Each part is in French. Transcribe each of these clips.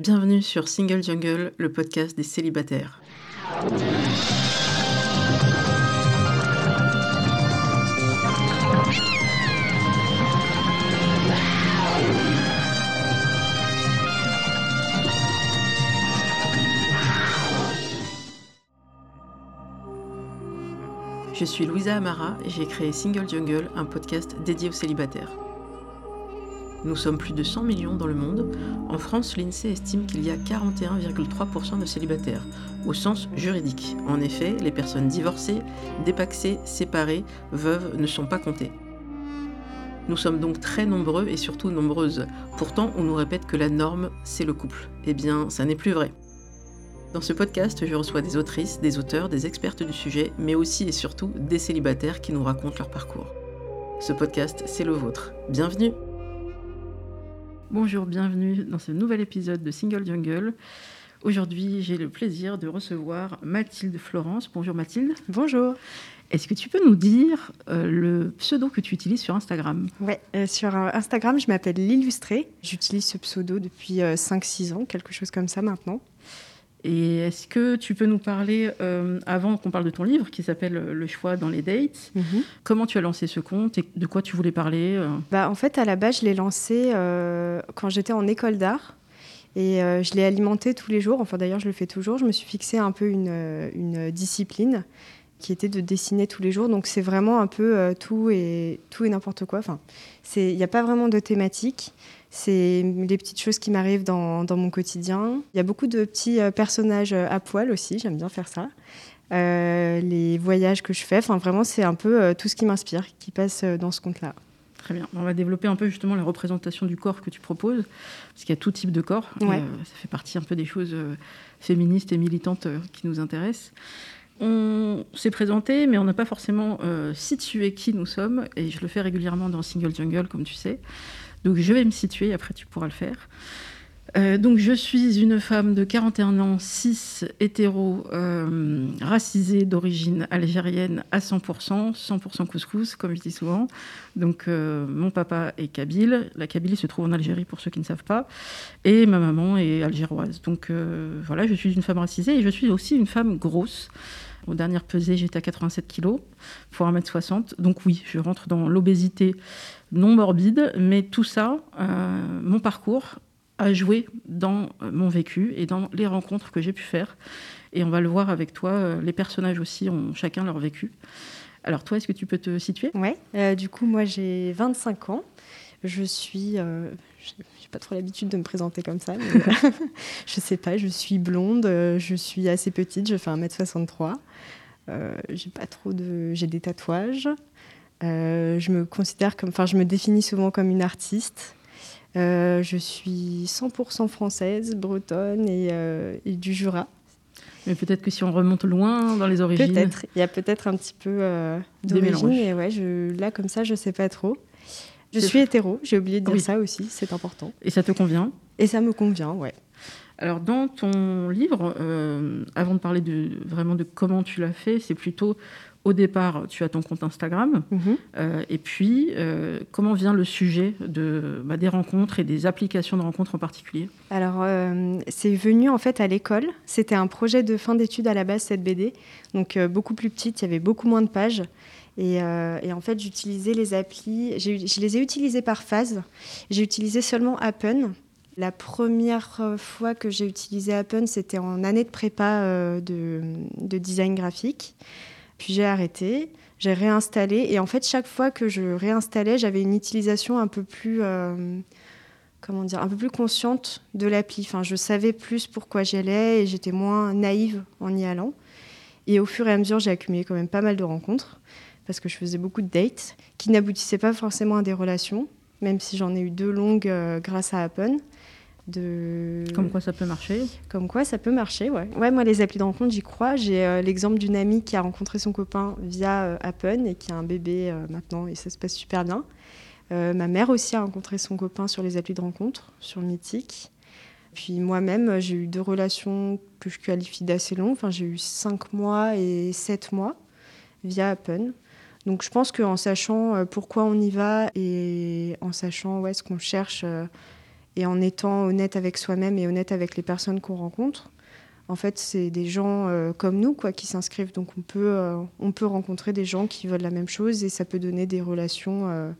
Bienvenue sur Single Jungle, le podcast des célibataires. Je suis Louisa Amara et j'ai créé Single Jungle, un podcast dédié aux célibataires. Nous sommes plus de 100 millions dans le monde. En France, l'INSEE estime qu'il y a 41,3% de célibataires, au sens juridique. En effet, les personnes divorcées, dépaxées, séparées, veuves ne sont pas comptées. Nous sommes donc très nombreux et surtout nombreuses. Pourtant, on nous répète que la norme, c'est le couple. Eh bien, ça n'est plus vrai. Dans ce podcast, je reçois des autrices, des auteurs, des expertes du sujet, mais aussi et surtout des célibataires qui nous racontent leur parcours. Ce podcast, c'est le vôtre. Bienvenue Bonjour, bienvenue dans ce nouvel épisode de Single Jungle. Aujourd'hui, j'ai le plaisir de recevoir Mathilde Florence. Bonjour Mathilde. Bonjour. Est-ce que tu peux nous dire euh, le pseudo que tu utilises sur Instagram? Oui, euh, sur euh, Instagram, je m'appelle l'illustré. J'utilise ce pseudo depuis 5-6 ans, quelque chose comme ça maintenant. Et est-ce que tu peux nous parler, euh, avant qu'on parle de ton livre qui s'appelle Le choix dans les dates, mhm. comment tu as lancé ce compte et de quoi tu voulais parler euh? Bah, En fait, à la base, je l'ai lancé euh, quand j'étais en école d'art. Et je l'ai alimenté tous les jours. Enfin, d'ailleurs, je le fais toujours. Je me suis fixé un peu une, une discipline qui était de dessiner tous les jours. Donc, c'est vraiment un peu tout et, tout et n'importe quoi. Enfin, il n'y a pas vraiment de thématique. C'est les petites choses qui m'arrivent dans, mon quotidien. Il y a beaucoup de petits euh, personnages euh, à poil aussi, j'aime bien faire ça. Euh, les voyages que je fais, enfin vraiment c'est un peu tout ce qui m'inspire qui passe dans ce compte-là. Très bien. On va développer un peu justement la représentation du corps que tu proposes, parce qu'il y a tout type de corps. ça fait partie un peu des choses féministes et militantes qui nous intéressent. On s'est présenté, mais on n'a pas forcément situé qui nous sommes, et je le fais régulièrement dans Single Jungle, comme tu sais. Donc je vais me situer, après tu pourras le faire. Euh, donc je suis une femme de 41 ans, 6 hétéro, euh, racisée d'origine algérienne à 100%, 100% couscous comme je dis souvent. Donc euh, mon papa est kabyle, la Kabylie se trouve en Algérie pour ceux qui ne savent pas, et ma maman est algéroise. Donc voilà, je suis une femme racisée et je suis aussi une femme grosse. Aux dernières pesées, j'étais à 87 kg pour 1m60. Donc oui, je rentre dans l'obésité non morbide, mais tout ça, euh, mon parcours a joué dans euh, mon vécu et dans les rencontres que j'ai pu faire. Et on va le voir avec toi, euh, les personnages aussi ont chacun leur vécu. Alors toi, est-ce que tu peux te situer? Oui, du coup, moi j'ai 25 ans. Je suis... Euh, j'ai pas trop l'habitude de me présenter comme ça, mais je sais pas, je suis blonde, je suis assez petite, je fais 1m63. j'ai pas trop de... J'ai des tatouages, euh, je me considère comme, enfin, je me définis souvent comme une artiste. Euh, je suis 100% française, bretonne euh, et, du Jura. Mais peut-être que si on remonte loin dans les origines. Peut-être. Il y a peut-être un petit peu d'origine. Mais ouais, je, là, comme ça, je sais pas trop. Je suis hétéro, j'ai oublié de dire ça aussi, c'est important. Et ça te convient? Et ça me convient, ouais. Alors, dans ton livre, avant de parler de, vraiment de comment tu l'as fait, c'est plutôt au départ, tu as ton compte Instagram. Mhm. Euh, et puis, euh, comment vient le sujet de, bah, des rencontres et des applications de rencontres en particulier? Alors, euh, c'est venu en fait à l'école. C'était un projet de fin d'études à la base, cette BD. Donc, beaucoup plus petite, il y avait beaucoup moins de pages. Et, et en fait, j'utilisais les applis. Je les ai utilisées par phase. J'ai utilisé seulement Appen. La première fois que j'ai utilisé Appen, c'était en année de prépa de, de design graphique. Puis j'ai arrêté, j'ai réinstallé. Et en fait, chaque fois que je réinstallais, j'avais une utilisation un peu plus, euh, comment dire, un peu plus consciente de l'appli. Enfin, je savais plus pourquoi j'y allais et j'étais moins naïve en y allant. Et au fur et à mesure, j'ai accumulé quand même pas mal de rencontres parce que je faisais beaucoup de dates qui n'aboutissaient pas forcément à des relations, même si j'en ai eu deux longues euh, grâce à Appen. Comme quoi ça peut marcher Comme quoi ça peut marcher, ouais. Ouais, moi, les applis de rencontre, j'y crois. J'ai euh, l'exemple d'une amie qui a rencontré son copain via euh, Appen et qui a un bébé euh, maintenant et ça se passe super bien. ma mère aussi a rencontré son copain sur les applis de rencontre, sur Mythique. Puis moi-même, j'ai eu deux relations que je qualifie d'assez longues. Enfin, j'ai eu cinq mois et sept mois via Appen. Donc je pense qu'en sachant pourquoi on y va et en sachant où est-ce qu'on cherche et en étant honnête avec soi-même et honnête avec les personnes qu'on rencontre. En fait, c'est des gens euh, comme nous quoi, qui s'inscrivent. Donc on peut, euh, on peut rencontrer des gens qui veulent la même chose et ça peut donner des relations euh,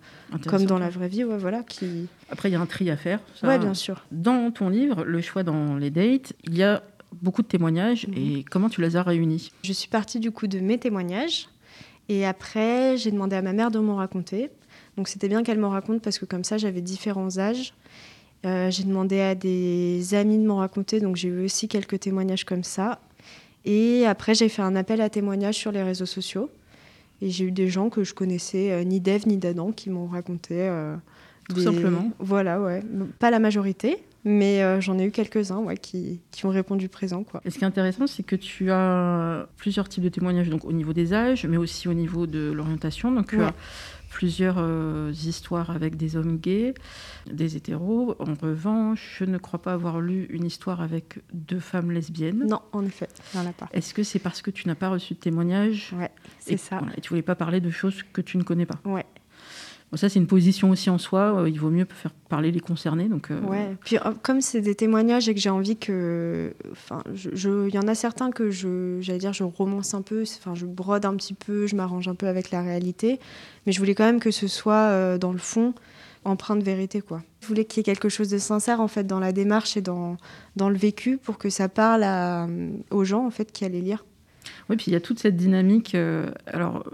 comme dans la vraie vie. Ouais, voilà, qui... Après, il y a un tri à faire. Oui, bien sûr. Dans ton livre, Le choix dans les dates, il y a beaucoup de témoignages mhm. et comment tu les as réunis? Je suis partie du coup de mes témoignages et après j'ai demandé à ma mère de m'en raconter. Donc c'était bien qu'elle m'en raconte parce que comme ça j'avais différents âges euh, j'ai demandé à des amis de m'en raconter, donc j'ai eu aussi quelques témoignages comme ça. Et après, j'ai fait un appel à témoignages sur les réseaux sociaux. Et j'ai eu des gens que je connaissais euh, ni d'Eve ni d'Adam qui m'ont raconté. Euh, Tout simplement. Voilà, ouais. Pas la majorité, mais j'en ai eu quelques-uns ouais, qui, qui, ont répondu présent. Quoi. Et ce qui est intéressant, c'est que tu as plusieurs types de témoignages, donc au niveau des âges, mais aussi au niveau de l'orientation. Donc, plusieurs euh, histoires avec des hommes gays, des hétéros. En revanche, je ne crois pas avoir lu une histoire avec deux femmes lesbiennes. Non, en effet, il n'y en a pas. Est-ce que c'est parce que tu n'as pas reçu de témoignage Ouais, c'est ça. et tu voulais pas parler de choses que tu ne connais pas? Ouais, ça, c'est une position aussi en soi. Euh, il vaut mieux faire parler les concernés. Donc, euh, Ouais. Puis, euh, comme c'est des témoignages et que j'ai envie que. Enfin, il y en a certains que je, j'allais dire, je romance un peu. Enfin, je brode un petit peu, je m'arrange un peu avec la réalité. Mais je voulais quand même que ce soit, dans le fond, empreint de vérité, quoi. Je voulais qu'il y ait quelque chose de sincère, en fait, dans la démarche et dans, dans le vécu pour que ça parle aux gens, en fait, qui allaient lire. Oui, puis il y a toute cette dynamique. alors,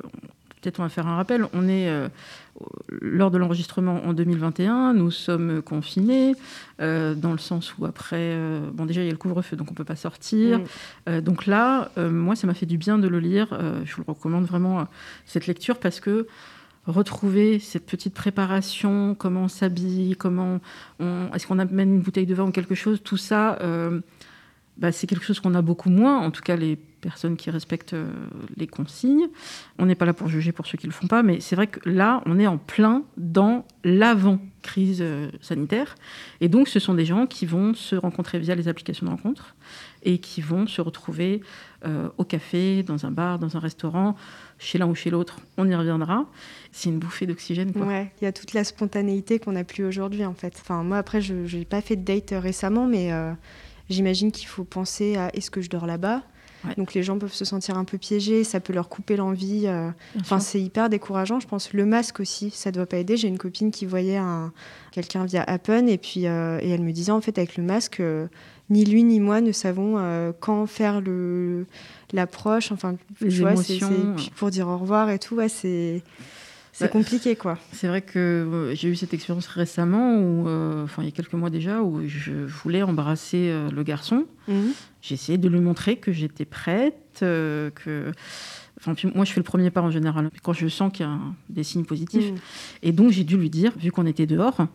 peut-être on va faire un rappel. On est euh, lors de l'enregistrement en 2021, nous sommes confinés, euh, dans le sens où après, euh, bon déjà il y a le couvre-feu, donc on peut pas sortir. Mm. donc là, moi, ça m'a fait du bien de le lire. je vous le recommande vraiment cette lecture parce que retrouver cette petite préparation, comment on s'habille, comment on, est-ce qu'on amène une bouteille de vin ou quelque chose, tout ça. Bah, c'est quelque chose qu'on a beaucoup moins, en tout cas les personnes qui respectent euh, les consignes. On n'est pas là pour juger pour ceux qui ne le font pas, mais c'est vrai que là, on est en plein dans l'avant-crise euh, sanitaire. Et donc, ce sont des gens qui vont se rencontrer via les applications de rencontre et qui vont se retrouver euh, au café, dans un bar, dans un restaurant, chez l'un ou chez l'autre. On y reviendra. C'est une bouffée d'oxygène. Ouais, il y a toute la spontanéité qu'on n'a plus aujourd'hui, en fait. Enfin, moi, après, je n'ai pas fait de date récemment, mais j'imagine qu'il faut penser à est-ce que je dors là-bas? Donc les gens peuvent se sentir un peu piégés, ça peut leur couper l'envie. Euh. Enfin, c'est hyper décourageant. Je pense le masque aussi, ça doit pas aider. J'ai une copine qui voyait un... quelqu'un via Appen et puis euh, et elle me disait en fait avec le masque, euh, ni lui ni moi ne savons quand faire le l'approche. Enfin, les émotions. pour dire au revoir et tout. Ouais, c'est c'est bah, compliqué, quoi. C'est vrai que euh, j'ai eu cette expérience récemment, où, euh, enfin il y a quelques mois déjà, où je voulais embrasser euh, le garçon. Mhm. J'ai essayé de lui montrer que j'étais prête, que. Enfin, moi, je fais le premier pas en général quand je sens qu'il y a des signes positifs. Mhm. Et donc, j'ai dû lui dire, vu qu'on était dehors,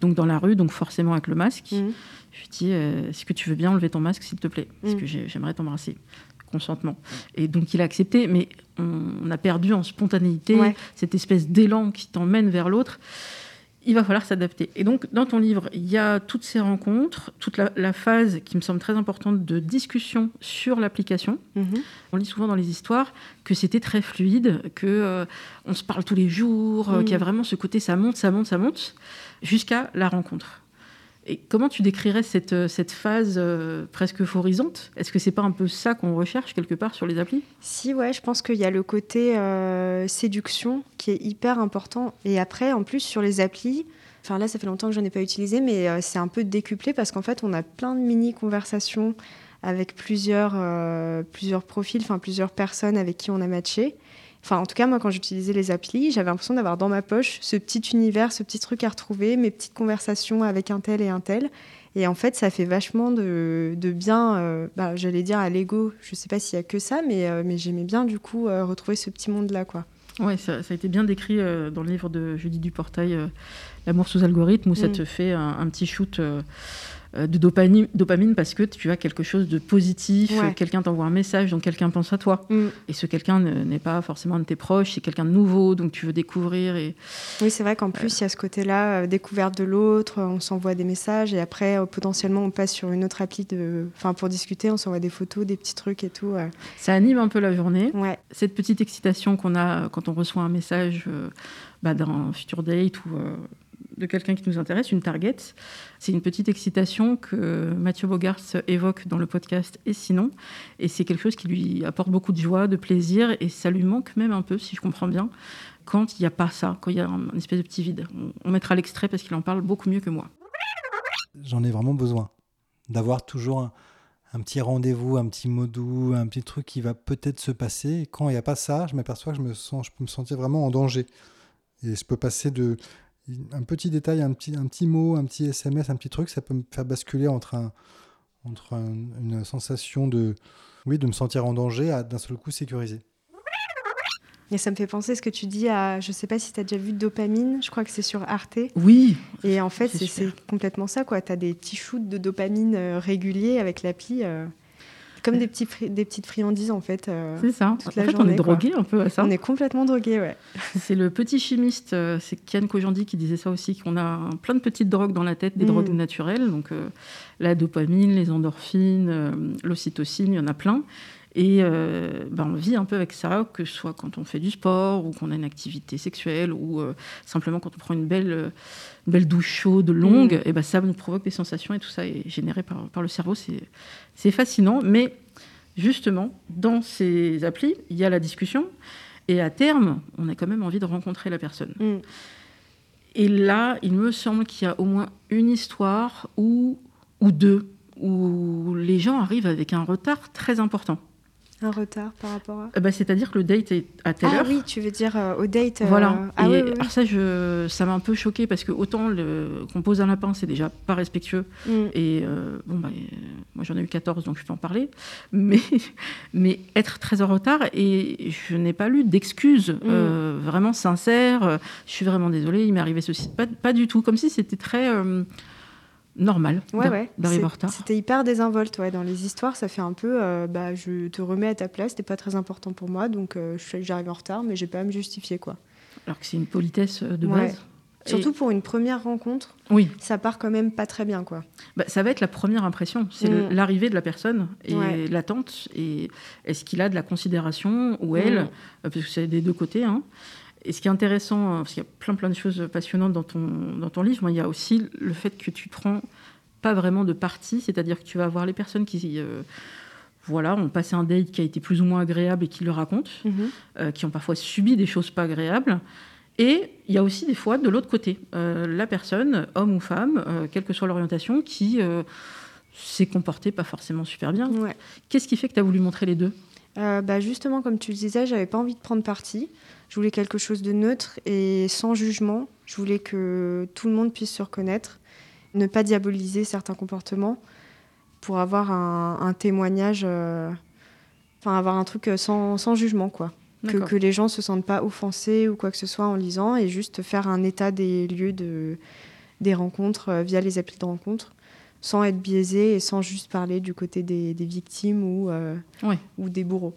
donc dans la rue, donc forcément avec le masque, mhm. je lui ai dit Est-ce que tu veux bien enlever ton masque, s'il te plaît? Parce que j'aimerais t'embrasser consentement. Et donc il a accepté, mais on, a perdu en spontanéité cette espèce d'élan qui t'emmène vers l'autre. Il va falloir s'adapter. Et donc, dans ton livre, il y a toutes ces rencontres, toute la, phase qui me semble très importante de discussion sur l'application. Mhm. On lit souvent dans les histoires que c'était très fluide, que euh, on se parle tous les jours, euh, qu'il y a mhm. vraiment ce côté ça monte, ça monte, ça monte, jusqu'à la rencontre. Et comment tu décrirais cette, euh, cette phase euh, presque euphorisante Est-ce que c'est pas un peu ça qu'on recherche quelque part sur les applis? Si, ouais, je pense qu'il y a le côté euh, séduction qui est hyper important. Et après, en plus, sur les applis, enfin là, ça fait longtemps que je n'en ai pas utilisé, mais c'est un peu décuplé parce qu'en fait, on a plein de mini-conversations avec plusieurs, plusieurs profils, enfin plusieurs personnes avec qui on a matché. Enfin, en tout cas, moi, quand j'utilisais les applis, j'avais l'impression d'avoir dans ma poche ce petit univers, ce petit truc à retrouver, mes petites conversations avec un tel et un tel. Et en fait, ça fait vachement de, bien, euh, bah, j'allais dire à l'ego. Je ne sais pas s'il y a que ça, mais, euh, mais j'aimais bien du coup euh, retrouver ce petit monde-là, quoi. Ouais, ça, a été bien décrit dans le livre de Judy Duportail, L'amour sous algorithme, où ça mm. te fait un petit shoot de dopamine, dopamine parce que tu as quelque chose de positif, quelqu'un t'envoie un message, donc quelqu'un pense à toi. Mm. Et ce quelqu'un n'est pas forcément un de tes proches, c'est quelqu'un de nouveau, donc tu veux découvrir. Et... Oui, c'est vrai qu'en plus, il y a ce côté-là, euh, découverte de l'autre, on s'envoie des messages et après, euh, potentiellement, on passe sur une autre appli de... enfin, pour discuter, on s'envoie des photos, des petits trucs et tout. Ça anime un peu la journée. Ouais. Cette petite excitation qu'on a quand on reçoit un message bah, d'un futur date ou de quelqu'un qui nous intéresse, une target. C'est une petite excitation que Mathieu Bogart évoque dans le podcast Et sinon. Et c'est quelque chose qui lui apporte beaucoup de joie, de plaisir, et ça lui manque même un peu, si je comprends bien, quand il n'y a pas ça, quand il y a un, espèce de petit vide. On, mettra l'extrait parce qu'il en parle beaucoup mieux que moi. J'en ai vraiment besoin d'avoir toujours un, petit rendez-vous, un petit mot doux, un petit truc qui va peut-être se passer. Quand il n'y a pas ça, je m'aperçois que je, me sens, je peux me sentir vraiment en danger. Et je peux passer de un petit détail, un petit, un petit mot, un petit SMS, un petit truc, ça peut me faire basculer entre, un, entre une sensation de, oui, de me sentir en danger à d'un seul coup sécurisé. Et ça me fait penser ce que tu dis à, je sais pas si tu as déjà vu Dopamine, je crois que c'est sur Arte. Oui. Et en fait, c'est complètement ça, quoi. Tu as des petits shoots de dopamine euh, réguliers avec l'appli. Euh, comme des, petits des petites friandises, en fait. Euh, c'est ça. en fait, on est drogué un peu à ça. On est complètement drogué, ouais. c'est le petit chimiste, c'est Kian Kojandi qui disait ça aussi, qu'on a plein de petites drogues dans la tête, des mm. drogues naturelles. Donc, la dopamine, les endorphines, l'ocytocine, il y en a plein. Et euh, ben, on vit un peu avec ça, que ce soit quand on fait du sport ou qu'on a une activité sexuelle ou euh, simplement quand on prend une belle, euh, belle douche chaude, longue, mm. et ben, ça nous provoque des sensations et tout ça est généré par, par le cerveau. C'est fascinant. Mais justement, dans ces applis, il y a la discussion. Et à terme, on a quand même envie de rencontrer la personne. Mm. Et là, il me semble qu'il y a au moins une histoire ou, ou deux où les gens arrivent avec un retard très important. Un retard par rapport à ben, C'est-à-dire que le date est à telle ah, heure. Ah oui, tu veux dire euh, au date. Euh, voilà. Ah, oui, Alors ça, je, ça m'a un peu choqué parce que autant qu'on pose un lapin, c'est déjà pas respectueux. Mm. Et euh, bon, bah, moi j'en ai eu 14, donc je peux en parler. Mais, mais être très en retard, et je n'ai pas lu d'excuses mm. vraiment sincères. je suis vraiment désolée, il m'est arrivé ceci. Pas, pas, du tout. Comme si c'était très normal ouais, d'arriver en retard. C'était hyper désinvolte. Ouais. Dans les histoires, ça fait un peu euh, bah, je te remets à ta place, t'es pas très important pour moi, donc euh, j'arrive en retard, mais j'ai pas à me justifier. quoi. Alors que c'est une politesse euh, de base. Surtout pour une première rencontre, oui. ça part quand même pas très bien. quoi. Bah, ça va être la première impression. C'est mm. l'arrivée de la personne et l'attente. Et est-ce qu'il a de la considération ou elle mm. Parce que c'est des deux côtés. Hein. Et ce qui est intéressant, euh, parce qu'il y a plein plein de choses passionnantes dans ton, dans ton livre, il y a aussi le fait que tu prends pas vraiment de parti, c'est-à-dire que tu vas voir les personnes qui euh, voilà, ont passé un date qui a été plus ou moins agréable et qui le racontent, mhm. euh, qui ont parfois subi des choses pas agréables. Et il y a aussi des fois de l'autre côté, la personne, homme ou femme, quelle que soit l'orientation, qui s'est comportée pas forcément super bien. Qu'est-ce qui fait que tu as voulu montrer les deux? Bah Justement, comme tu le disais, j'avais pas envie de prendre parti. Je voulais quelque chose de neutre et sans jugement. Je voulais que tout le monde puisse se reconnaître, ne pas diaboliser certains comportements pour avoir un, témoignage, euh, enfin avoir un truc sans, sans jugement, quoi. Que, que, les gens se sentent pas offensés ou quoi que ce soit en lisant et juste faire un état des lieux de, des rencontres euh, via les applis de rencontres sans être biaisé et sans juste parler du côté des, victimes ou, euh, ou des bourreaux.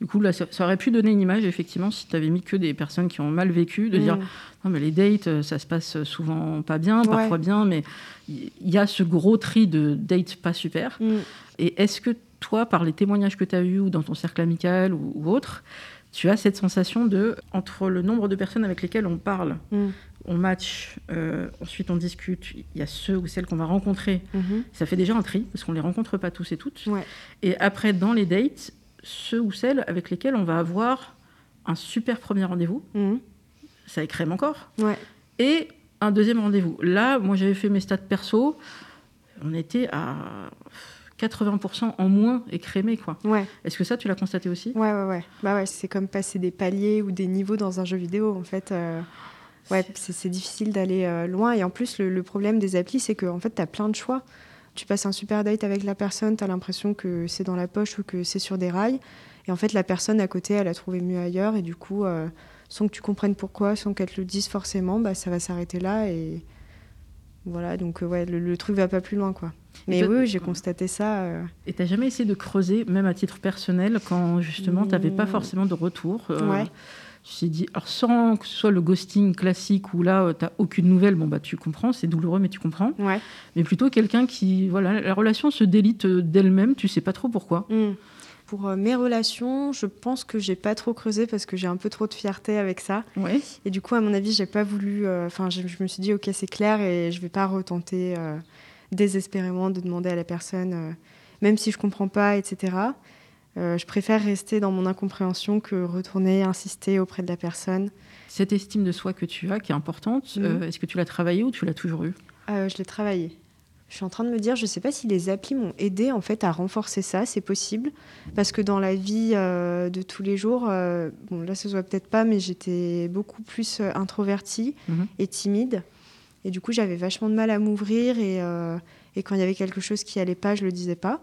Du coup, là, ça, aurait pu donner une image, effectivement, si tu avais mis que des personnes qui ont mal vécu, de dire mm. non, mais les dates, euh, ça se passe souvent pas bien, parfois bien, mais il y a ce gros tri de dates pas super. Mm. Et est-ce que toi, par les témoignages que tu as eus ou dans ton cercle amical ou, autre, tu as cette sensation de, entre le nombre de personnes avec lesquelles on parle, mm. On match, euh, ensuite on discute, il y a ceux ou celles qu'on va rencontrer, mm-hmm. ça fait déjà un tri, parce qu'on ne les rencontre pas tous et toutes. Et après, dans les dates, ceux ou celles avec lesquels on va avoir un super premier rendez-vous. Mhm. Ça écrème encore. Et un deuxième rendez-vous. Là, moi, j'avais fait mes stats perso. On était à 80% en moins écrémé, quoi. Ouais. Est-ce que ça, tu l'as constaté aussi? Ouais, ouais, ouais. Bah ouais, c'est comme passer des paliers ou des niveaux dans un jeu vidéo, en fait. Euh, ouais, c'est difficile d'aller euh, loin. Et en plus, le, problème des applis, c'est que en fait, tu as plein de choix. Tu passes un super date avec la personne, tu as l'impression que c'est dans la poche ou que c'est sur des rails. Et en fait, la personne à côté, elle a trouvé mieux ailleurs. Et du coup, euh, sans que tu comprennes pourquoi, sans qu'elle te le dise forcément, bah, ça va s'arrêter là. Et voilà, donc euh, ouais, le, le, truc va pas plus loin, quoi. Mais oui, j'ai constaté ça. Euh... Et t'as jamais essayé de creuser, même à titre personnel, quand justement tu n'avais pas mmh. forcément de retour ouais. Je dit, alors sans que ce soit le ghosting classique où là, euh, tu n'as aucune nouvelle, bon, bah, tu comprends, c'est douloureux, mais tu comprends. Ouais. Mais plutôt quelqu'un qui, voilà, la relation se délite euh, d'elle-même, tu sais pas trop pourquoi. Hmm. pour euh, mes relations, je pense que j'ai pas trop creusé parce que j'ai un peu trop de fierté avec ça. Ouais. Et du coup, à mon avis, j'ai pas voulu. Enfin, je, je me suis dit, ok, c'est clair et je vais pas retenter désespérément de demander à la personne, même si je comprends pas, etc. je préfère rester dans mon incompréhension que retourner insister auprès de la personne. Cette estime de soi que tu as, qui est importante, Mhm. est-ce que tu l'as travaillée ou tu l'as toujours eue? Euh, je l'ai travaillé. Je suis en train de me dire, je ne sais pas si les applis m'ont aidé en fait à renforcer ça, c'est possible, parce que dans la vie euh, de tous les jours, euh, bon là ça se voit peut-être pas, mais j'étais beaucoup plus euh, introvertie Mhm. et timide, et du coup j'avais vachement de mal à m'ouvrir et, euh, et quand il y avait quelque chose qui allait pas, je le disais pas.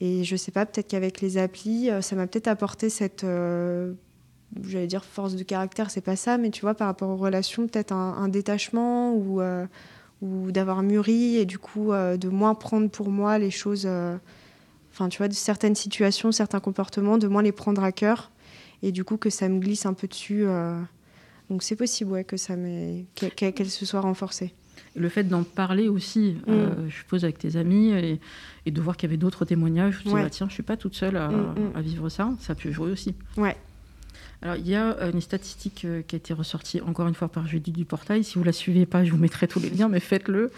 Et je sais pas, peut-être qu'avec les applis, euh, ça m'a peut-être apporté cette, euh, j'allais dire force de caractère, c'est pas ça, mais tu vois, par rapport aux relations, peut-être un, détachement ou, euh, ou d'avoir mûri et du coup de moins prendre pour moi les choses, enfin tu vois, de certaines situations, certains comportements, de moins les prendre à cœur et du coup que ça me glisse un peu dessus. donc c'est possible, ouais, que ça qu'elle se soit renforcée. Le fait d'en parler aussi, Mm. euh, je suppose, avec tes amis et, et de voir qu'il y avait d'autres témoignages, je me Ouais. bah, tiens, je suis pas toute seule à, Mm, mm. à vivre ça, ça peut jouer aussi. Ouais. Alors, il y a euh, une statistique euh, qui a été ressortie encore une fois par Judy du Portail. Si vous la suivez pas, je vous mettrai tous les liens, mais faites-le.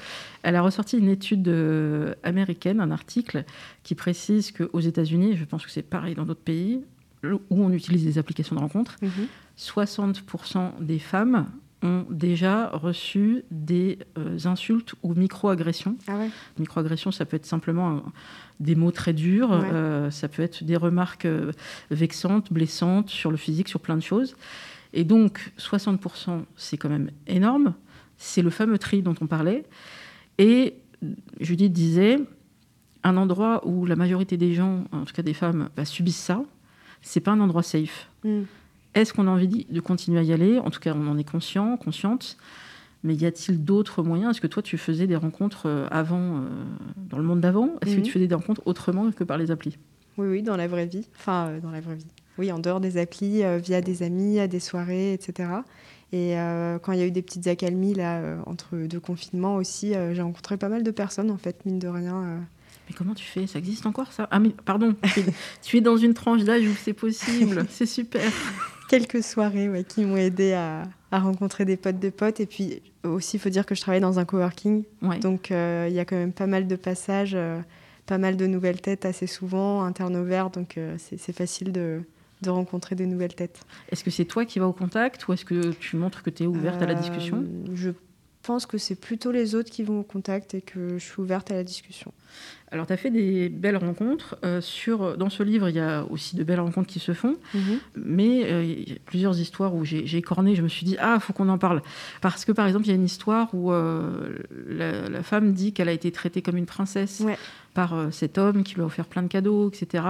Elle a ressorti une étude américaine, un article qui précise qu'aux États-Unis, je pense que c'est pareil dans d'autres pays, où on utilise des applications de rencontres, Mhm. 60% des femmes ont déjà reçu des euh, insultes ou micro-agressions. Ah ouais. Microagression, ça peut être simplement un- des mots très durs, Ouais. euh, ça peut être des remarques euh, vexantes, blessantes sur le physique, sur plein de choses. Et donc, 60%, c'est quand même énorme. C'est le fameux tri dont on parlait. Et Judith disait, un endroit où la majorité des gens, en tout cas des femmes, bah, subissent ça, c'est pas un endroit safe. Mm. Est-ce qu'on a envie de continuer à y aller? En tout cas, on en est conscient, consciente. Mais y a-t-il d'autres moyens? Est-ce que toi, tu faisais des rencontres euh, avant, euh, dans le monde d'avant? Est-ce que Mhm. tu faisais des rencontres autrement que par les applis? Oui, oui, dans la vraie vie. Enfin, euh, dans la vraie vie. Oui, en dehors des applis, via des amis, à des soirées, etc. Et euh, quand il y a eu des petites accalmies là, euh, entre deux confinements aussi, euh, j'ai rencontré pas mal de personnes, en fait, mine de rien. Mais comment tu fais? Ça existe encore ça? Ah mais pardon, tu es dans une tranche d'âge où c'est possible. C'est super. Quelques soirées ouais, qui m'ont aidé à, à rencontrer des potes de potes. Et puis aussi, il faut dire que je travaille dans un coworking. Ouais. Donc euh, il y a quand même pas mal de passages, euh, pas mal de nouvelles têtes assez souvent, un turnover. Donc euh, c'est facile de, de rencontrer des nouvelles têtes. Est-ce que c'est toi qui vas au contact ou est-ce que tu montres que tu es ouverte à la discussion? Je pense que c'est plutôt les autres qui vont au contact et que je suis ouverte à la discussion. Alors, tu as fait des belles rencontres. euh, sur, dans ce livre, il y a aussi de belles rencontres qui se font. Mais euh, il y a plusieurs histoires où j'ai corné, je me suis dit, ah, faut qu'on en parle. Parce que, par exemple, il y a une histoire où euh, la, la femme dit qu'elle a été traitée comme une princesse Ouais. par cet homme qui lui a offert plein de cadeaux, etc.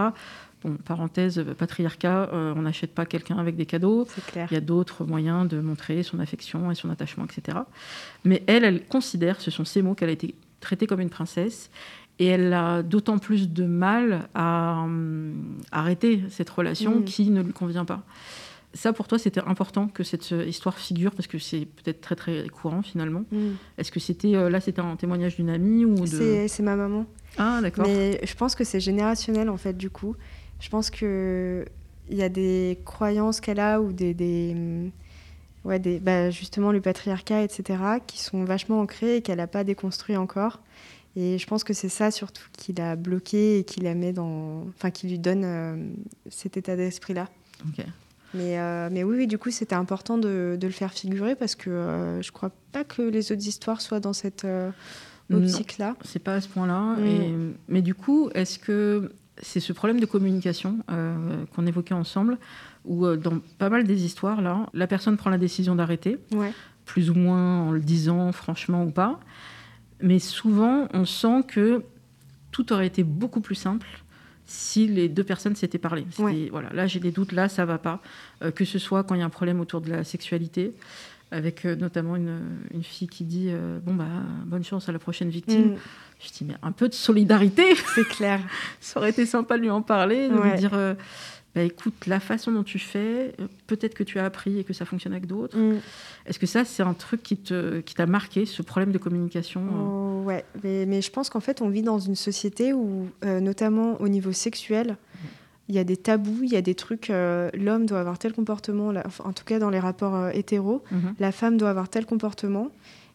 Bon, parenthèse, euh, patriarcat, euh, on n'achète pas quelqu'un avec des cadeaux. C'est clair. Il y a d'autres moyens de montrer son affection et son attachement, etc. Mais elle, elle considère, ce sont ces mots, qu'elle a été traitée comme une princesse. Et elle a d'autant plus de mal à hum, arrêter cette relation Mm. qui ne lui convient pas. Ça, pour toi, c'était important que cette histoire figure parce que c'est peut-être très très courant finalement. Mm. Est-ce que c'était euh, là, c'était un témoignage d'une amie ou de C'est c'est ma maman. Ah, d'accord. Mais je pense que c'est générationnel en fait du coup. Je pense que il y a des croyances qu'elle a ou des, des ouais des bah, justement le patriarcat etc qui sont vachement ancrées et qu'elle n'a pas déconstruit encore. Et je pense que c'est ça surtout qui l'a bloquée et qui la met dans, enfin qui lui donne euh, cet état d'esprit là. Ok. Mais, euh, mais oui, oui, du coup, c'était important de, de le faire figurer parce que euh, je crois pas que les autres histoires soient dans cette euh, optique-là. C'est pas à ce point-là. Mm. Et- Mais du coup, est-ce que c'est ce problème de communication euh, qu'on évoquait ensemble, où euh, dans pas mal des histoires, là, la personne prend la décision d'arrêter, Ouais. plus ou moins en le disant franchement ou pas. Mais souvent, on sent que tout aurait été beaucoup plus simple si les deux personnes s'étaient parlé. Ouais. Voilà, là j'ai des doutes, là ça va pas. Euh, que ce soit quand il y a un problème autour de la sexualité, avec euh, notamment une, une fille qui dit euh, bon bah bonne chance à la prochaine victime. Mm, Je dis mais un peu de solidarité, c'est clair. ça aurait été sympa de lui en parler, de Ouais. lui dire euh, bah, écoute la façon dont tu fais, peut-être que tu as appris et que ça fonctionne avec d'autres. Mm. Est-ce que ça, c'est un truc qui te, qui t'a marqué, ce problème de communication Oh, ouais, mais, mais je pense qu'en fait, on vit dans une société où, notamment au niveau sexuel, il y a des tabous, il y a des trucs. Euh, l'homme doit avoir tel comportement, en tout cas dans les rapports euh, hétéros, mhm. la femme doit avoir tel comportement.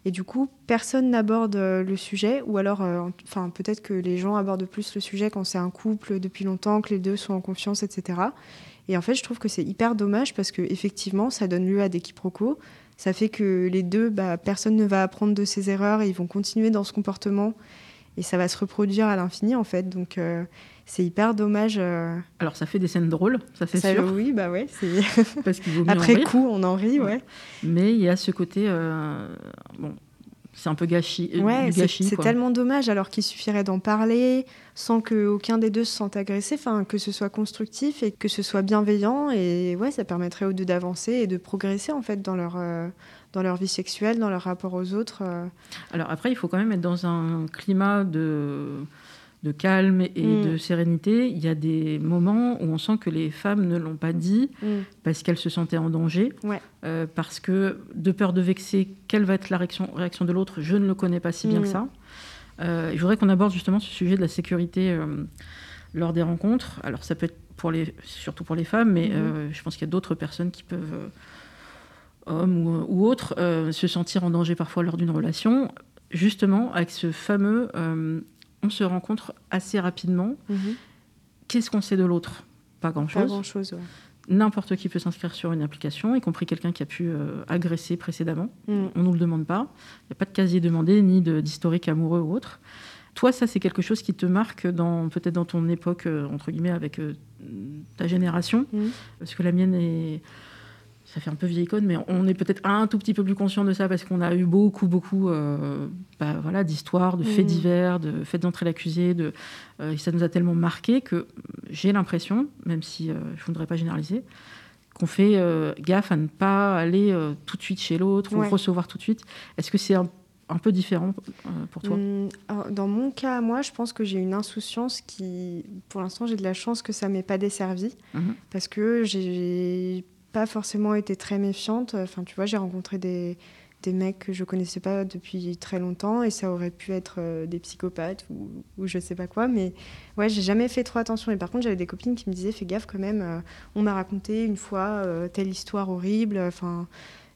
Et du coup, personne n'aborde euh, le sujet, ou alors, enfin, peut-être que les gens abordent plus le sujet quand c'est un couple depuis longtemps, que les deux sont en confiance, etc. Et en fait, je trouve que c'est hyper dommage parce que effectivement, ça donne lieu à des quiproquos. Ça fait que les deux, bah, personne ne va apprendre de ses erreurs et ils vont continuer dans ce comportement et ça va se reproduire à l'infini en fait. Donc c'est hyper dommage. Euh. Alors ça fait des scènes drôles, ça c'est sûr. Oui, bah ouais. Parce qu'il vaut mieux Après coup, on en rit, ouais. Mais il y a ce côté, euh, bon, c'est un peu gâchis. Euh, c'est tellement dommage alors qu'il suffirait d'en parler sans que aucun des deux se sente agressé, enfin que ce soit constructif et que ce soit bienveillant et ouais, ça permettrait aux deux d'avancer et de progresser en fait dans leur dans leur vie sexuelle, dans leur rapport aux autres. Alors après, il faut quand même être dans un climat de de calme et mm. de sérénité, il y a des moments où on sent que les femmes ne l'ont pas dit mm. parce qu'elles se sentaient en danger, euh, parce que de peur de vexer, quelle va être la réaction, réaction de l'autre, je ne le connais pas si bien que mm. ça. Euh, je voudrais qu'on aborde justement ce sujet de la sécurité euh, lors des rencontres. Alors ça peut être pour les, surtout pour les femmes, mais je pense qu'il y a d'autres personnes qui peuvent, hommes ou, ou autres, se sentir en danger parfois lors d'une relation justement avec ce fameux on se rencontre assez rapidement. Mhm. Qu'est-ce qu'on sait de l'autre? Pas grand-chose. Pas grand-chose, N'importe qui peut s'inscrire sur une application, y compris quelqu'un qui a pu euh, agresser précédemment. Mhm. On ne nous le demande pas. Il n'y a pas de casier demandé, ni d'historique amoureux ou autre. Toi, ça, c'est quelque chose qui te marque dans peut-être dans ton époque, euh, entre guillemets, avec euh, ta génération? Mhm. Parce que la mienne est ça fait un peu vieille icône, mais on est peut-être un tout petit peu plus conscient de ça parce qu'on a eu beaucoup, beaucoup euh, bah, voilà, d'histoires, de faits mmh. divers, de faits d'entrée l'accusé. De, euh, ça nous a tellement marqué que j'ai l'impression, même si euh, je ne voudrais pas généraliser, qu'on fait gaffe à ne pas aller tout de suite chez l'autre ou recevoir tout de suite. Est-ce que c'est un, peu différent pour toi? Mmh, Dans mon cas, moi, je pense que j'ai une insouciance qui, pour l'instant, j'ai de la chance que ça m'ait pas desservi mmh. parce que j'ai pas forcément été très méfiante. Enfin, tu vois, j'ai rencontré des, des mecs que je connaissais pas depuis très longtemps et ça aurait pu être euh, des psychopathes ou, ou, je sais pas quoi. Mais ouais, j'ai jamais fait trop attention. Et par contre, j'avais des copines qui me disaient fais gaffe quand même. Euh, on m'a raconté une fois euh, telle histoire horrible. Enfin,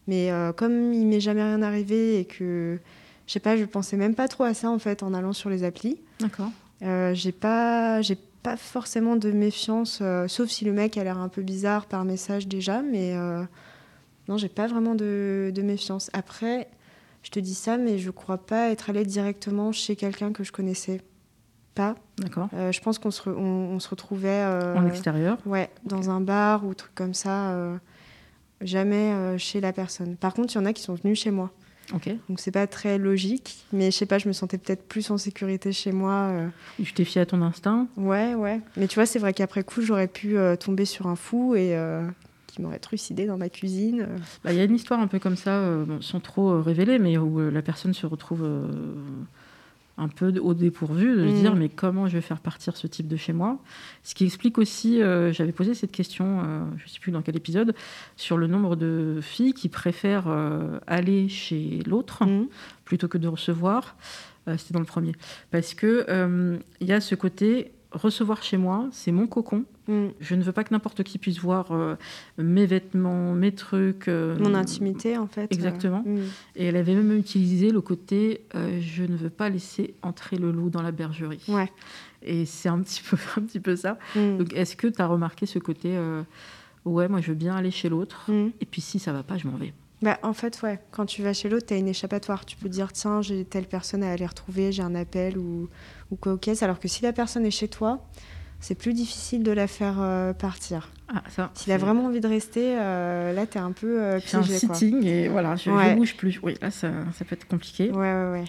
mais comme il m'est jamais rien arrivé et que je sais pas, je pensais même pas trop à ça en fait en allant sur les applis. D'accord. j'ai pas, j'ai pas forcément de méfiance, euh, sauf si le mec a l'air un peu bizarre par message déjà, mais euh, non, j'ai pas vraiment de, méfiance. Après, je te dis ça, mais je crois pas être allée directement chez quelqu'un que je connaissais pas. D'accord. Euh, je pense qu'on se, on, se retrouvait. en extérieur Ouais, dans un bar ou truc comme ça. jamais chez la personne. Par contre, il y en a qui sont venus chez moi. Donc c'est pas très logique, mais je sais pas, je me sentais peut-être plus en sécurité chez moi. Euh. Tu t'es fié à ton instinct Ouais, ouais. Mais tu vois, c'est vrai qu'après coup, j'aurais pu euh, tomber sur un fou et euh, qui m'aurait trucidé dans ma cuisine. Bah, il y a une histoire un peu comme ça, sans trop révéler, mais où la personne se retrouve un peu au dépourvu, de se dire mm. mais comment je vais faire partir ce type de chez moi? Ce qui explique aussi, euh, j'avais posé cette question, euh, je ne sais plus dans quel épisode, sur le nombre de filles qui préfèrent euh, aller chez l'autre mm. plutôt que de recevoir. C'était dans le premier. Parce qu'il il y a ce côté recevoir chez moi, c'est mon cocon. Mm. Je ne veux pas que n'importe qui puisse voir euh, mes vêtements, mes trucs. Euh, Mon intimité, en fait. Exactement. Mm. Et elle avait même utilisé le côté euh, je ne veux pas laisser entrer le loup dans la bergerie. Ouais. Et c'est un petit peu, un petit peu ça. Mm. Donc, est-ce que tu as remarqué ce côté ouais, moi, je veux bien aller chez l'autre. Et puis, si ça va pas, je m'en vais? Bah, en fait, ouais, quand tu vas chez l'autre, tu as une échappatoire. Tu peux dire, tiens, j'ai telle personne à aller retrouver, j'ai un appel ou, ou quoi au caisse. Alors que si la personne est chez toi, c'est plus difficile de la faire euh, partir. Ah, ça, S'il a vraiment envie de rester, euh, là, tu es un peu euh, piégé. un sitting et voilà, je ne bouge plus. Oui, là, ça, ça, peut être compliqué. Ouais, ouais, ouais.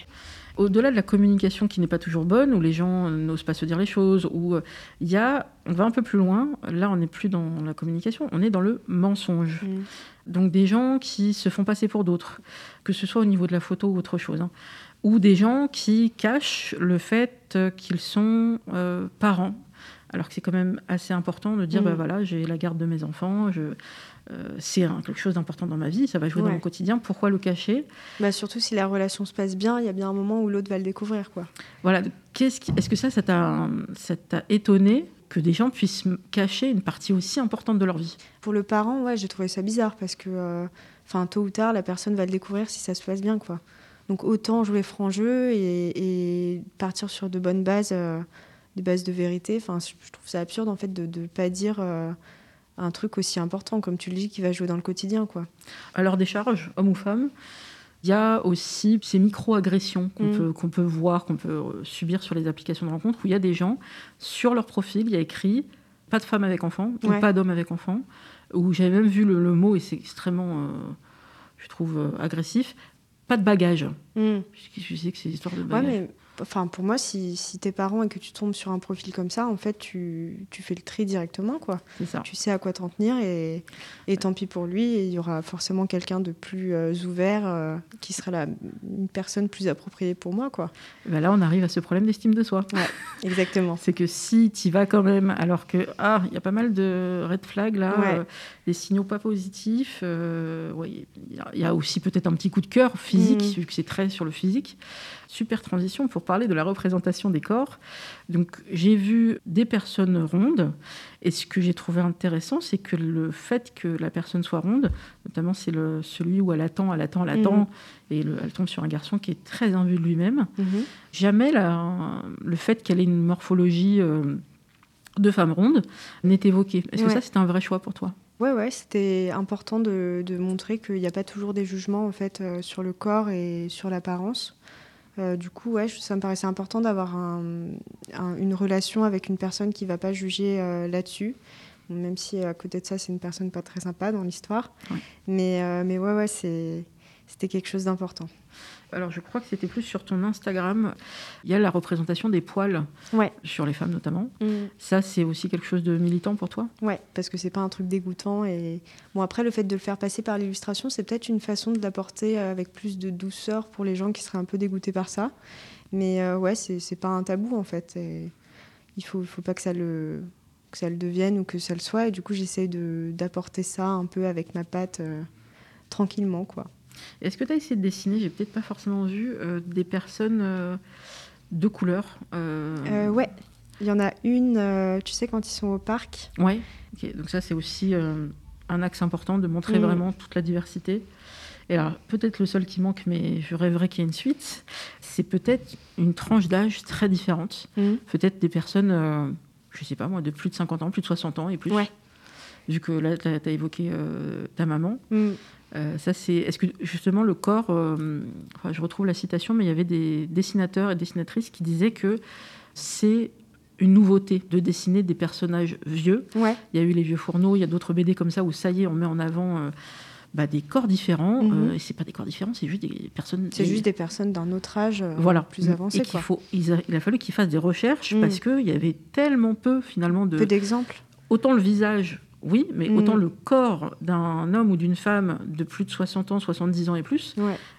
Au-delà de la communication qui n'est pas toujours bonne, où les gens n'osent pas se dire les choses, où il y a, on va un peu plus loin, là on n'est plus dans la communication, on est dans le mensonge. Mm. Donc des gens qui se font passer pour d'autres, que ce soit au niveau de la photo ou autre chose. Hein ou des gens qui cachent le fait qu'ils sont euh, parents. Alors que c'est quand même assez important de dire, mm. bah, voilà, j'ai la garde de mes enfants, je, euh, c'est quelque chose d'important dans ma vie, ça va jouer dans mon quotidien, pourquoi le cacher? Bah Surtout si la relation se passe bien, il y a bien un moment où l'autre va le découvrir. Quoi. Voilà, est-ce que ça, ça t'a étonné que des gens puissent cacher une partie aussi importante de leur vie. Pour le parent, ouais, j'ai trouvé ça bizarre parce que, euh, enfin, tôt ou tard, la personne va le découvrir si ça se passe bien, quoi. Donc autant jouer franc jeu et, partir sur de bonnes bases, euh, des bases de vérité. Enfin, je trouve ça absurde en fait de ne pas dire euh, un truc aussi important, comme tu le dis, qui va jouer dans le quotidien, quoi. Alors des charges, homme ou femme. Il y a aussi ces micro-agressions qu'on mm. peut, voir, qu'on peut subir sur les applications de rencontre, où il y a des gens, sur leur profil, il y a écrit pas de femme avec enfant, ou pas d'homme avec enfant, où j'avais même vu le, mot, et c'est extrêmement, euh, je trouve, agressif, pas de bagage. Mm. Je, sais que c'est l'histoire de bagage. Enfin, pour moi, si, si t'es parent et que tu tombes sur un profil comme ça, en fait, tu, tu fais le tri directement, quoi. Ça. Tu sais à quoi t'en tenir et, et tant pis pour lui. Il y aura forcément quelqu'un de plus euh, ouvert euh, qui sera la, une personne plus appropriée pour moi, quoi. Ben là, on arrive à ce problème d'estime de soi. Ouais, exactement. C'est que si tu vas quand même, alors que ah, il y a pas mal de red flags là, euh, des signaux pas positifs. Il y, a aussi peut-être un petit coup de cœur physique, mm. vu que c'est très sur le physique. Super transition pour parler de la représentation des corps. Donc j'ai vu des personnes rondes et ce que j'ai trouvé intéressant, c'est que le fait que la personne soit ronde, notamment c'est le, celui où elle attend, elle attend, elle attend, mhm. et elle tombe sur un garçon qui est très imbu de lui-même. Mhm. Jamais la, le fait qu'elle ait une morphologie euh, de femme ronde n'est évoqué. Est-ce que ça c'était un vrai choix pour toi? Ouais, ouais, c'était important de, de montrer qu'il n'y a pas toujours des jugements en fait euh, sur le corps et sur l'apparence. Euh, du coup, ouais, ça me paraissait important d'avoir une relation avec une personne qui ne va pas juger euh, là-dessus. Même si à côté de ça, c'est une personne pas très sympa dans l'histoire. Mais, euh, mais ouais, ouais, c'était quelque chose d'important. Alors, je crois que c'était plus sur ton Instagram. Il y a la représentation des poils ouais. sur les femmes notamment. Mm. Ça, c'est aussi quelque chose de militant pour toi? Ouais, parce que c'est pas un truc dégoûtant. Et bon, après, le fait de le faire passer par l'illustration, c'est peut-être une façon de l'apporter avec plus de douceur pour les gens qui seraient un peu dégoûtés par ça. Mais euh, ouais, c'est pas un tabou en fait. Et il faut, faut pas que ça le que ça le devienne ou que ça le soit. Et du coup, j'essaie d'apporter ça un peu avec ma patte euh, tranquillement, quoi. Est-ce que tu as essayé de dessiner, j'ai peut-être pas forcément vu, euh, des personnes euh, de couleur euh... Ouais, il y en a une, tu sais, quand ils sont au parc. Ouais, donc ça c'est aussi un axe important de montrer mm. vraiment toute la diversité. Et alors, peut-être le seul qui manque, mais je rêverais qu'il y ait une suite, c'est peut-être une tranche d'âge très différente. Mm. Peut-être des personnes, je sais pas moi, de plus de 50 ans, plus de 60 ans et plus. Ouais. Vu que là, tu as, évoqué ta maman. Mm. Euh, ça, c'est. Est-ce que justement le corps. Euh, je retrouve la citation, mais il y avait des dessinateurs et dessinatrices qui disaient que c'est une nouveauté de dessiner des personnages vieux. Ouais. Il y a eu les vieux fourneaux, il y a d'autres BD comme ça où ça y est, on met en avant. Euh, bah, des corps différents, mhm. et c'est pas des corps différents, c'est juste des personnes. C'est juste des personnes d'un autre âge, voilà. plus avancé. Et qu'il faut, il a, fallu qu'ils fassent des recherches mhm. parce qu'il y avait tellement peu finalement de. Peu d'exemples. Autant le visage oui, mais autant mm. le corps d'un homme ou d'une femme de plus de 60 ans, 70 ans et plus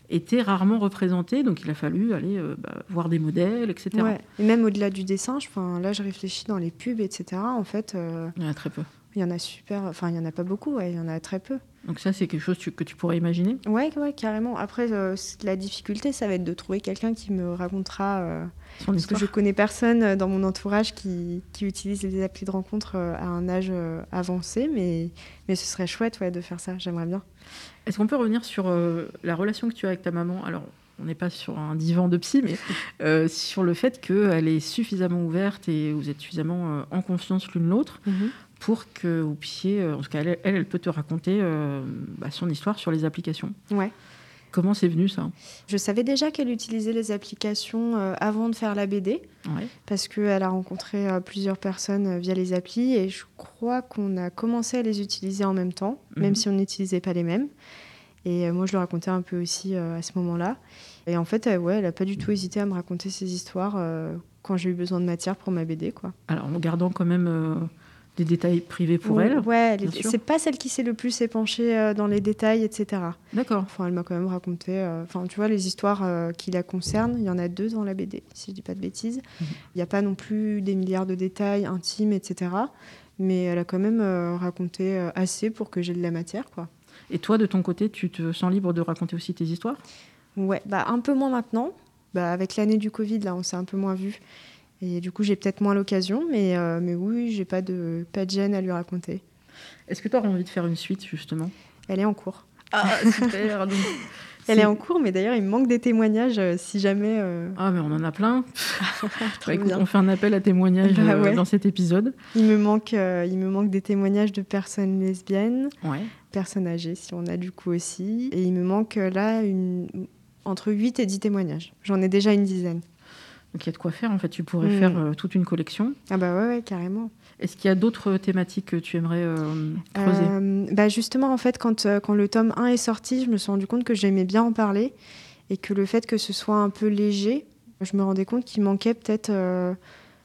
était rarement représenté. Donc il a fallu aller euh, bah, voir des modèles, etc. Et même au-delà du dessin, je, là je réfléchis dans les pubs, etc. En fait, euh, il y en a très peu. Il y en a super, enfin il y en a pas beaucoup, il y en a très peu. Donc ça, c'est quelque chose que tu pourrais imaginer? Ouais, ouais, carrément. Après, euh, la difficulté, ça va être de trouver quelqu'un qui me racontera... Euh, parce que je connais personne euh, dans mon entourage qui, qui utilise les applis de rencontre à un âge avancé, mais, mais ce serait chouette ouais, de faire ça, j'aimerais bien. Est-ce qu'on peut revenir sur la relation que tu as avec ta maman? Alors, on n'est pas sur un divan de psy, mais sur le fait qu'elle est suffisamment ouverte et vous êtes suffisamment en confiance l'une l'autre. Mhm pour que vous puissiez, euh, en tout cas, elle, elle, peut te raconter euh, bah, son histoire sur les applications. Ouais. Comment c'est venu ça? Je savais déjà qu'elle utilisait les applications euh, avant de faire la BD, ouais. parce qu'elle a rencontré plusieurs personnes via les applis et je crois qu'on a commencé à les utiliser en même temps, même mhm. si on n'utilisait pas les mêmes. Et moi, je le racontais un peu aussi à ce moment-là. Et en fait, ouais, elle n'a pas du tout hésité à me raconter ses histoires quand j'ai eu besoin de matière pour ma BD. Quoi. Alors, en gardant quand même des détails privés pour elle. Ouais, c'est pas celle qui s'est le plus épanchée euh, dans les détails, etc. D'accord. Enfin, elle m'a quand même raconté. Euh, enfin, tu vois, les histoires euh, qui la concernent, il y en a deux dans la BD, si je dis pas de bêtises. Mhm. Il n'y a pas non plus des milliards de détails intimes, etc. Mais elle a quand même raconté assez pour que j'ai de la matière, quoi. Et toi, de ton côté, tu te sens libre de raconter aussi tes histoires? Ouais, bah un peu moins maintenant. Bah, avec l'année du Covid, là, on s'est un peu moins vu. Et du coup, j'ai peut-être moins l'occasion, mais, mais oui, j'ai pas de, pas de gêne à lui raconter. Est-ce que tu aurais envie de faire une suite, justement? Elle est en cours. Ah, super Elle est en cours, mais d'ailleurs, il me manque des témoignages euh, si jamais. Euh, ah, mais on en a plein. bah, écoute, on fait un appel à témoignages bah euh, dans cet épisode. Il me, manque, il me manque des témoignages de personnes lesbiennes, ouais. personnes âgées, si on a du coup aussi. Et il me manque là une... entre 8 et 10 témoignages. J'en ai déjà une dizaine. Donc il y a de quoi faire en fait. Tu pourrais mm. faire toute une collection. Ah bah ouais, ouais carrément. Est-ce qu'il y a d'autres thématiques que tu aimerais euh, creuser? Euh, bah Justement, en fait, quand, euh, quand le tome 1 est sorti, je me suis rendu compte que j'aimais bien en parler et que le fait que ce soit un peu léger, je me rendais compte qu'il manquait peut-être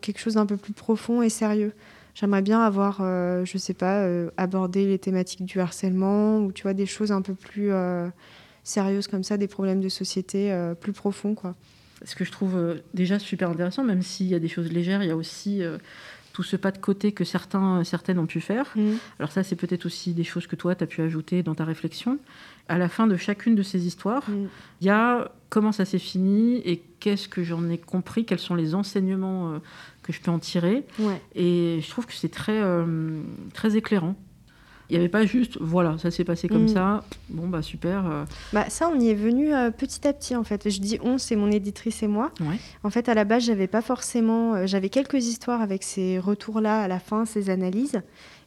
quelque chose d'un peu plus profond et sérieux. J'aimerais bien avoir, je je sais pas, abordé les thématiques du harcèlement ou tu vois des choses un peu plus sérieuses comme ça, des problèmes de société plus profonds quoi. Ce que je trouve déjà super intéressant, même s'il y a des choses légères, il y a aussi tout ce pas de côté que certains, certaines ont pu faire. Mm. Alors ça, c'est peut-être aussi des choses que toi, tu as pu ajouter dans ta réflexion. À la fin de chacune de ces histoires, mm. il y a comment ça s'est fini et qu'est-ce que j'en ai compris, quels sont les enseignements euh, que je peux en tirer. Et je trouve que c'est très, euh, très éclairant. Il n'y avait pas juste, voilà, ça s'est passé comme mm. ça, bon bah super. Euh. Bah, ça, on y est venu euh, petit à petit en fait. Je dis on, c'est mon éditrice et moi. En fait, à la base, j'avais pas forcément. Euh, j'avais quelques histoires avec ces retours-là à la fin, ces analyses.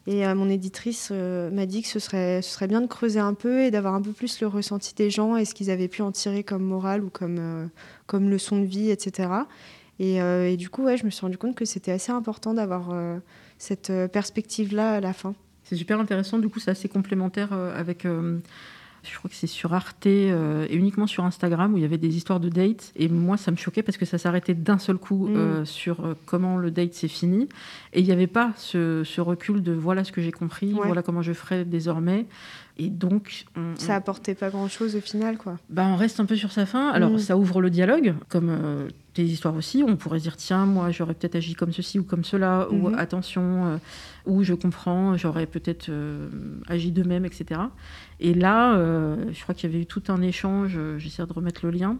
Et mon éditrice m'a dit que ce serait, ce serait bien de creuser un peu et d'avoir un peu plus le ressenti des gens et ce qu'ils avaient pu en tirer comme morale ou comme, comme leçon de vie, etc. Et, et, du coup, ouais, je me suis rendu compte que c'était assez important d'avoir cette perspective-là à la fin. C'est super intéressant, du coup c'est assez complémentaire euh, avec euh, je crois que c'est sur Arte euh, et uniquement sur Instagram où il y avait des histoires de dates. Et moi, ça me choquait parce que ça s'arrêtait d'un seul coup mm. sur comment le date s'est fini. Et il n'y avait pas ce, recul de voilà ce que j'ai compris, voilà comment je ferai désormais. Et donc. ça apportait pas grand chose au final, quoi. Bah, on reste un peu sur sa fin. Alors, mm. ça ouvre le dialogue, comme tes histoires aussi. On pourrait dire tiens, moi, j'aurais peut-être agi comme ceci ou comme cela, ou mm-hmm. attention où je comprends, j'aurais peut-être euh, agi de même, etc. Et là, euh, je crois qu'il y avait eu tout un échange, euh, j'essaie de remettre le lien,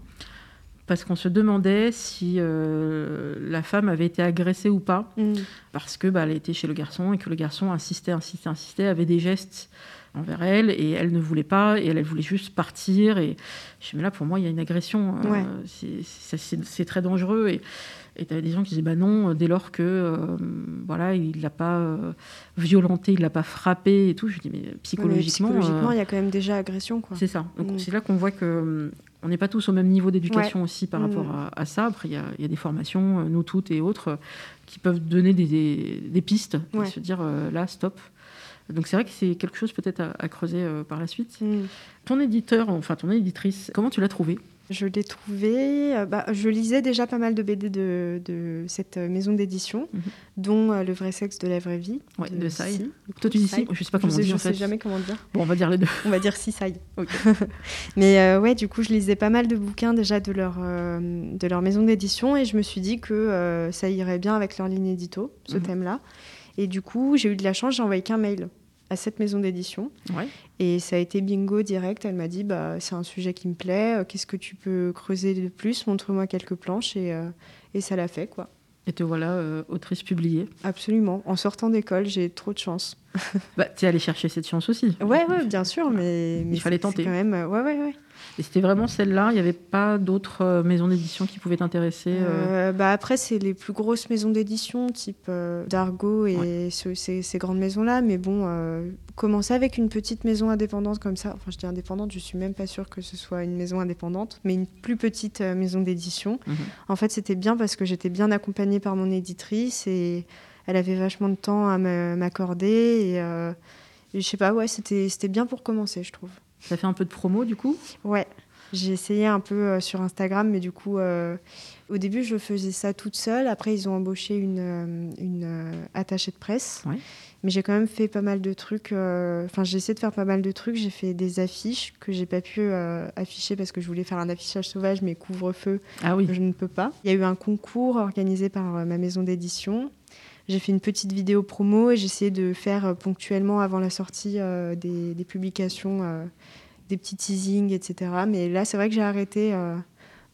parce qu'on se demandait si la femme avait été agressée ou pas, mm. parce que bah, elle était chez le garçon et que le garçon insistait, insistait, insistait, avait des gestes envers elle et elle ne voulait pas et elle, voulait juste partir et je me là pour moi il y a une agression c'est très dangereux et et tu avais des gens qui disaient bah non, dès lors que euh, voilà, il l'a pas euh, violenté, il l'a pas frappé et tout. Je dis mais psychologiquement, psychologiquement, il y a quand même déjà agression quoi. C'est ça. Donc mm. c'est là qu'on voit que on n'est pas tous au même niveau d'éducation aussi par rapport mm. à, ça. Après, il y, y, a des formations, nous toutes et autres, qui peuvent donner des, des, pistes, et se dire là, stop. Donc c'est vrai que c'est quelque chose peut-être à, creuser par la suite. Mm. Ton éditeur, enfin ton éditrice, comment tu l'as trouvé je l'ai trouvé. Euh, bah, je lisais déjà pas mal de BD de, de cette maison d'édition, mhm. dont euh, Le vrai sexe de la vraie vie. Ouais, de, de Toi, tu dis si Je sais pas comment je sais, dire. Je sais jamais comment dire. Bon, on va dire les deux. On va dire si Mais euh, ouais, du coup, je lisais pas mal de bouquins déjà de leur, de leur maison d'édition et je me suis dit que ça irait bien avec leur ligne édito, ce mhm. thème-là. Et du coup, j'ai eu de la chance, j'ai envoyé qu'un mail à cette maison d'édition. Et ça a été bingo direct. Elle m'a dit bah, c'est un sujet qui me plaît, euh, qu'est-ce que tu peux creuser de plus? Montre-moi quelques planches. Et, euh, et ça l'a fait. quoi. Et te voilà euh, autrice publiée Absolument. En sortant d'école, j'ai trop de chance. bah, tu es allée chercher cette chance aussi. Ouais, ouais bien sûr, mais, il fallait tenter. Quand même, ouais, ouais, ouais. Et c'était vraiment celle-là Il n'y avait pas d'autres euh, maisons d'édition qui pouvaient t'intéresser euh bah Après, c'est les plus grosses maisons d'édition, type euh, Dargo et ces, grandes maisons-là. Mais bon, commencer avec une petite maison indépendante comme ça, enfin je dis indépendante, je suis même pas sûre que ce soit une maison indépendante, mais une plus petite maison d'édition. Mhm. En fait, c'était bien parce que j'étais bien accompagnée par mon éditrice et elle avait vachement de temps à m'accorder. Et, et je sais pas, ouais, c'était bien pour commencer, je trouve. Ça fait un peu de promo du coup? Ouais, j'ai essayé un peu euh, sur Instagram, mais du coup, euh, au début, je faisais ça toute seule. Après, ils ont embauché une, euh, une attachée de presse. Mais j'ai quand même fait pas mal de trucs. Enfin, j'ai essayé de faire pas mal de trucs. J'ai fait des affiches que j'ai pas pu afficher parce que je voulais faire un affichage sauvage, mais couvre-feu, ah oui. je ne peux pas. Il y a eu un concours organisé par ma maison d'édition. J'ai fait une petite vidéo promo et essayé de faire ponctuellement avant la sortie des, des, publications des petits teasings, etc. Mais là, c'est vrai que j'ai arrêté euh,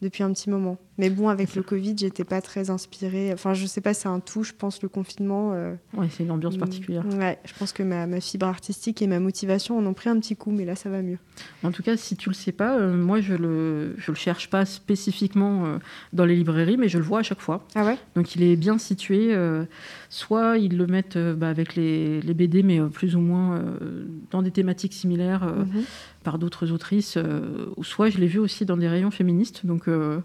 depuis un petit moment. Mais bon, avec le Covid, j'étais pas très inspirée. Enfin, je sais pas, c'est un tout, je pense, le confinement. Euh... Ouais, c'est une ambiance particulière. Ouais, je pense que ma, ma, fibre artistique et ma motivation en ont pris un petit coup, mais là, ça va mieux. En tout cas, si tu le sais pas, euh, moi, je le, je le cherche pas spécifiquement euh, dans les librairies, mais je le vois à chaque fois. Ah ouais? Donc, il est bien situé. Euh, soit ils le mettent bah, avec les, les, BD, mais plus ou moins dans des thématiques similaires. Mm -hmm par d'autres autrices, ou soit je l'ai vu aussi dans des rayons féministes. Donc, euh,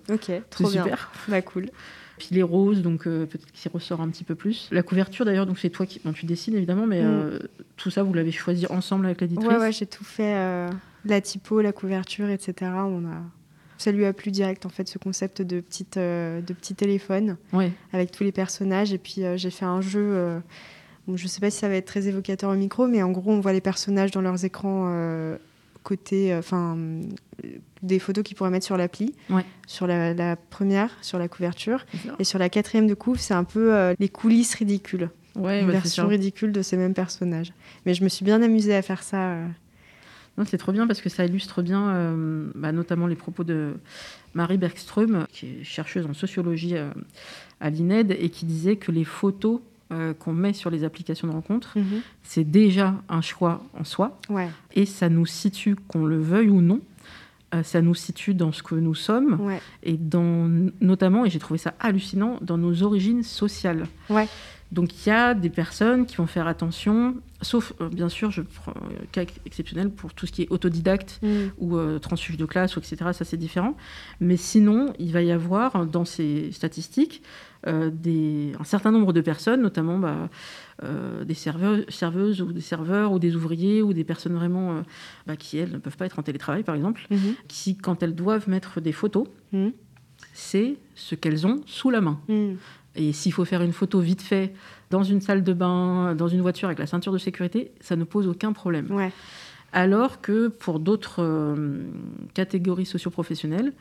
trop super. Bah, cool. Puis les roses, donc euh, peut-être qu'il ressort un petit peu plus. La couverture d'ailleurs, donc c'est toi qui, bon, tu dessines évidemment, mais mm. tout ça vous l'avez choisi ensemble avec l'éditrice. Ouais, ouais, j'ai tout fait, la typo, la couverture, etc. On a, ça lui a plu direct en fait ce concept de petite, de petit téléphone ouais. avec tous les personnages. Et puis j'ai fait un jeu. Bon, je ne sais pas si ça va être très évocateur au micro, mais en gros, on voit les personnages dans leurs écrans côté, euh, enfin, des photos qu'ils pourraient mettre sur l'appli, ouais. sur la, la, première, sur la couverture, et sur la quatrième de couve, c'est un peu euh, les coulisses ridicules, ouais, une bah, version ridicule de ces mêmes personnages. Mais je me suis bien amusée à faire ça. Euh. C'est trop bien parce que ça illustre bien, euh, bah, notamment les propos de Marie Bergström, qui est chercheuse en sociologie euh, à l'INED, et qui disait que les photos euh, qu'on met sur les applications de rencontre, -hmm. c'est déjà un choix en soi. Ouais. Et ça nous situe, qu'on le veuille ou non, euh, ça nous situe dans ce que nous sommes, ouais. et dans, notamment, et j'ai trouvé ça hallucinant, dans nos origines sociales. Ouais. Donc il y a des personnes qui vont faire attention, sauf euh, bien sûr, je prends un cas exceptionnel pour tout ce qui est autodidacte mm. ou euh, transfuge de classe, ou etc. Ça c'est différent. Mais sinon, il va y avoir dans ces statistiques des, un certain nombre de personnes, notamment bah, euh, des serveuses, serveuses ou des serveurs ou des ouvriers ou des personnes vraiment euh, bah, qui elles ne peuvent pas être en télétravail par exemple, -hmm. qui quand elles doivent mettre des photos, mm. c'est ce qu'elles ont sous la main. Mm. Et s'il faut faire une photo vite fait dans une salle de bain, dans une voiture avec la ceinture de sécurité, ça ne pose aucun problème. Ouais. Alors que pour d'autres euh, catégories socioprofessionnelles,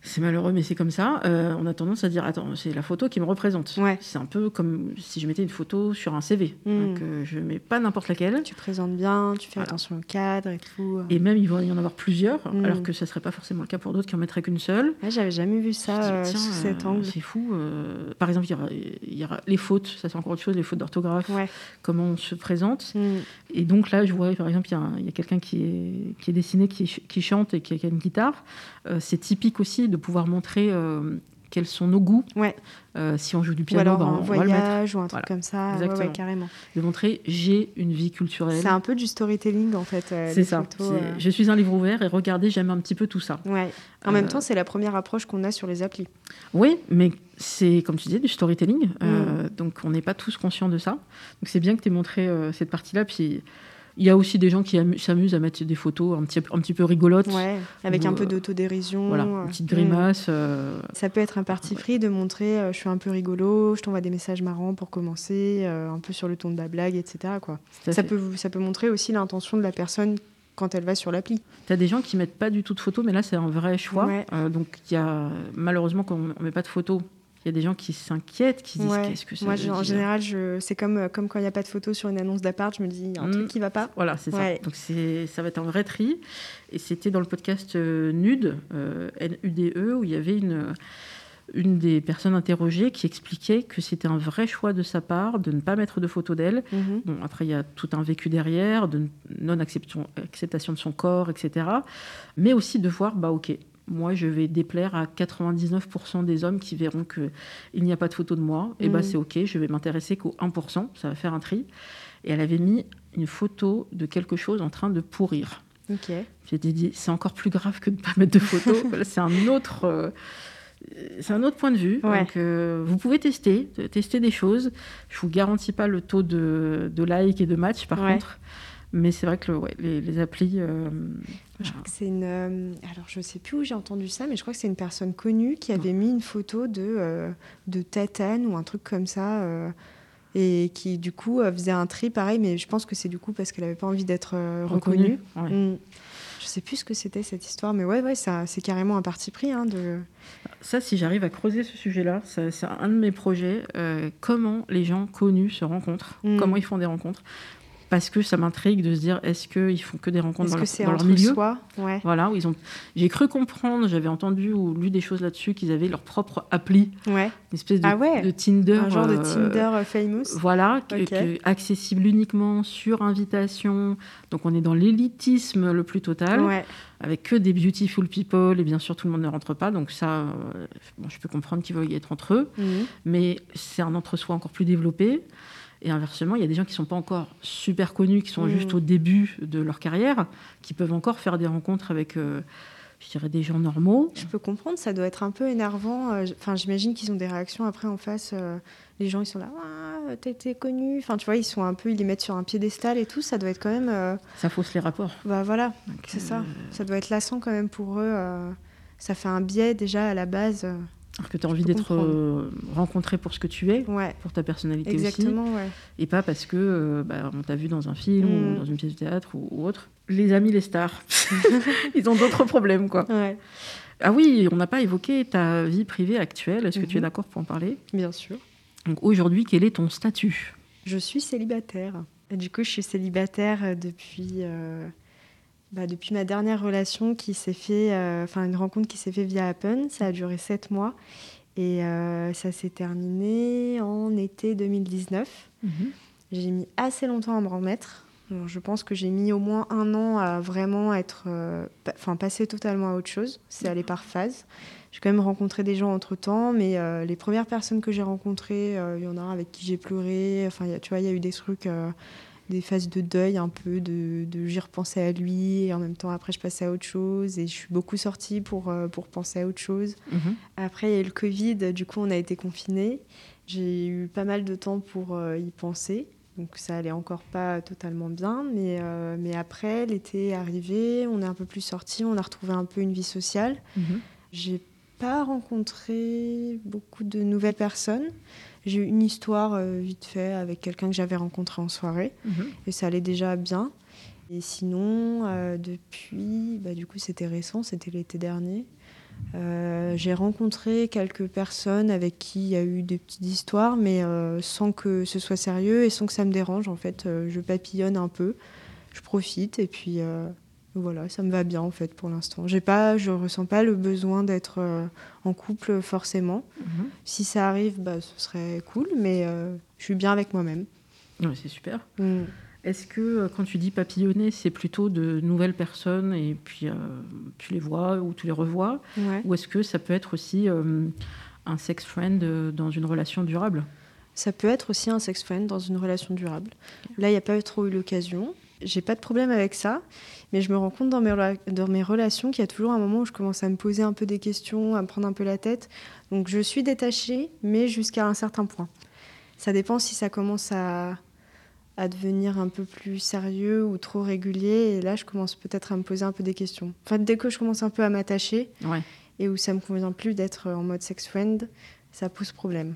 c'est malheureux, mais c'est comme ça. Euh, on a tendance à dire attends, c'est la photo qui me représente. Ouais. C'est un peu comme si je mettais une photo sur un CV. Mm. Donc, euh, je mets pas n'importe laquelle. Tu présentes bien, tu fais Voilà. attention au cadre et tout. Et même, il va y en avoir plusieurs, Mm. alors que ça serait pas forcément le cas pour d'autres qui en mettraient qu'une seule. Ouais, J'avais jamais vu ça dis, euh, tiens, sous cet euh, angle. C'est fou. euh, par exemple, il y, aura, il y aura les fautes, ça c'est encore autre chose, les fautes d'orthographe, Ouais. comment on se présente. Mm. Et donc là, je vois, par exemple, il y a, quelqu'un qui est, qui est dessiné, qui, ch- qui chante et qui a, qui a une guitare. Euh, c'est typique aussi de pouvoir montrer euh, quels sont nos goûts. Ouais. Euh, si on joue du Ou piano, alors ben, un on va le voyage ou un truc Voilà. comme ça. Exactement. ouais, carrément. De montrer j'ai une vie culturelle. C'est un peu du storytelling en fait. euh, C'est ça. photos, euh. Je suis un livre ouvert et regardez, j'aime un petit peu tout ça. Ouais. En même temps, c'est la première approche qu'on a sur les applis. Oui, mais c'est, comme tu disais, du storytelling. Mm. Donc, on n'est pas tous conscients de ça. Donc, c'est bien que tu aies montré cette partie-là. Puis, il y a aussi des gens qui amu- s'amusent à mettre des photos un petit, un petit peu rigolotes. Ouais. Avec un peu euh, d'autodérision. Voilà, euh, une petite grimace. euh, Ça peut être un parti pris de montrer euh, je suis un peu rigolo, je t'envoie des messages marrants pour commencer, euh, un peu sur le ton de la blague, etc. Quoi. Ça fait. peut, ça peut montrer aussi l'intention de la personne quand elle va sur l'appli. T'as des gens qui mettent pas du tout de photos, mais là, c'est un vrai choix. Ouais. Donc, il y a, malheureusement, quand on ne met pas de photos, il y a des gens qui s'inquiètent, qui se disent Ouais. qu'est-ce que ça Moi, je- en général, je... c'est comme, euh, comme quand il n'y a pas de photo sur une annonce d'appart, je me dis il y a un Mm. truc qui va pas. Voilà, c'est Ouais. ça. Donc c'est, ça va être un vrai tri. Et c'était dans le podcast euh, NUDE, euh, N-U-D-E, où il y avait une, une des personnes interrogées qui expliquait que c'était un vrai choix de sa part de ne pas mettre de photos d'elle. Mhm. Bon, après, il y a tout un vécu derrière, de non-acceptation acceptation de son corps, etc. Mais aussi de voir, bah ok, moi je vais déplaire à 99% des hommes qui verront qu'il n'y a pas de photo de moi. Et bah Mhm. c'est ok, je vais m'intéresser qu'au 1%, ça va faire un tri. Et elle avait mis une photo de quelque chose en train de pourrir. Ok. J'ai dit, c'est encore plus grave que de ne pas mettre de photo. C'est un autre. euh, c'est un autre point de vue. Ouais. Donc, euh, vous pouvez tester, tester des choses. Je vous garantis pas le taux de, de like et de match, par Ouais. contre. Mais c'est vrai que le- ouais, les, les applis. euh, Je crois que c'est une. euh, alors, je sais plus où j'ai entendu ça, mais je crois que c'est une personne connue qui avait mis une photo de, euh, de Tatane ou un truc comme ça. et qui, du coup, faisait un tri pareil, mais je pense que c'est du coup parce qu'elle n'avait pas envie d'être reconnue. ouais. Mm. Je sais plus ce que c'était cette histoire, mais ouais, ouais, ça, c'est carrément un parti pris. Hein, de... Ça, si j'arrive à creuser ce sujet-là, c'est un de mes projets. comment les gens connus se rencontrent, Mm. comment ils font des rencontres. Parce que ça m'intrigue de se dire est-ce qu'ils font que des rencontres dans, leur, dans leur milieu soi? Ouais. Voilà, où ils ont. J'ai cru comprendre, j'avais entendu ou lu des choses là-dessus qu'ils avaient leur propre appli, ouais. une espèce de, ah ouais. de Tinder, un genre de euh, Tinder euh, famous. Voilà, Ok. que- que- accessible uniquement sur invitation. Donc on est dans l'élitisme le plus total, Ouais. avec que des beautiful people et bien sûr tout le monde ne rentre pas. Donc ça, euh, bon, je peux comprendre qu'ils veuillent être entre eux, Mhm. mais c'est un entre-soi encore plus développé. Et inversement, il y a des gens qui sont pas encore super connus, qui sont Mhm. juste au début de leur carrière, qui peuvent encore faire des rencontres avec, euh, je dirais, des gens normaux. Je peux comprendre, ça doit être un peu énervant. euh, Enfin, j'imagine qu'ils ont des réactions après en face. euh, les gens, ils sont là, ah, été connu. Enfin, tu vois, ils sont un peu, ils les mettent sur un piédestal et tout. Ça doit être quand même, euh, Ça fausse les rapports. bah voilà, c'est ça. Ça doit être lassant quand même pour eux. ça fait un biais déjà à la base. Alors que tu as envie d'être euh, rencontré pour ce que tu es, Ouais, pour ta personnalité aussi. exactement, ouais. Et pas parce que euh, bah, on t'a vu dans un film Mm. ou dans une pièce de théâtre ou, ou autre. Les amis, les stars, ils ont d'autres problèmes, quoi. Ouais, Ah oui, on n'a pas évoqué ta vie privée actuelle. Est-ce que tu es Mhm. d'accord pour en parler? Bien sûr. Donc aujourd'hui, quel est ton statut? Je suis célibataire. Du coup, je suis célibataire depuis, euh, bah, depuis ma dernière relation qui s'est fait, euh, enfin une rencontre qui s'est fait via Happen. Ça a duré sept mois et euh, ça s'est terminé en été 2019. J'ai mis assez longtemps à me remettre. Alors, je pense que j'ai mis au moins un an à vraiment être, euh, pa- enfin passer totalement à autre chose. C'est allé par phase. J'ai quand même rencontré des gens entre temps, mais euh, les premières personnes que j'ai rencontrées, euh, il y en a avec qui j'ai pleuré. Enfin, tu vois, il y a eu des trucs, des phases de deuil un peu, de, de j'y repensais à lui et en même temps après je passais à autre chose et je suis beaucoup sortie pour, euh, pour penser à autre chose. Mhm. Après, il y a eu le Covid, du coup, on a été confinés. J'ai eu pas mal de temps pour euh, y penser. Donc, ça allait encore pas totalement bien. Mais, euh, mais après, l'été est arrivé, on est un peu plus sortis, on a retrouvé un peu une vie sociale. Mhm. J'ai pas rencontré beaucoup de nouvelles personnes. J'ai eu une histoire euh, vite fait avec quelqu'un que j'avais rencontré en soirée Mhm. et ça allait déjà bien. Et sinon, euh, depuis, bah, du coup, c'était récent, c'était l'été dernier. euh, j'ai rencontré quelques personnes avec qui il y a eu des petites histoires, mais euh, sans que ce soit sérieux et sans que ça me dérange. En fait, je papillonne un peu, je profite et puis voilà, ça me va bien en fait pour l'instant. J'ai pas, je ressens pas le besoin d'être euh, en couple forcément. Mhm. Si ça arrive, bah, ce serait cool, mais euh, je suis bien avec moi-même. Ouais, c'est super. Mm. Est-ce que euh, quand tu dis papillonner, c'est plutôt de nouvelles personnes et puis euh, tu les vois ou tu les revois Ouais. Ou est-ce que ça peut être aussi un sex friend dans une relation durable? Ça peut être aussi un sex friend dans une relation durable. Là, il n'y a pas trop eu l'occasion. J'ai pas de problème avec ça, mais je me rends compte dans mes, rela- dans mes relations qu'il y a toujours un moment où je commence à me poser un peu des questions, à me prendre un peu la tête. Donc je suis détachée, mais jusqu'à un certain point. Ça dépend si ça commence à, à devenir un peu plus sérieux ou trop régulier. Et là, je commence peut-être à me poser un peu des questions. Enfin, dès que je commence un peu à m'attacher Ouais. et où ça me convient plus d'être en mode sex friend, ça pose problème.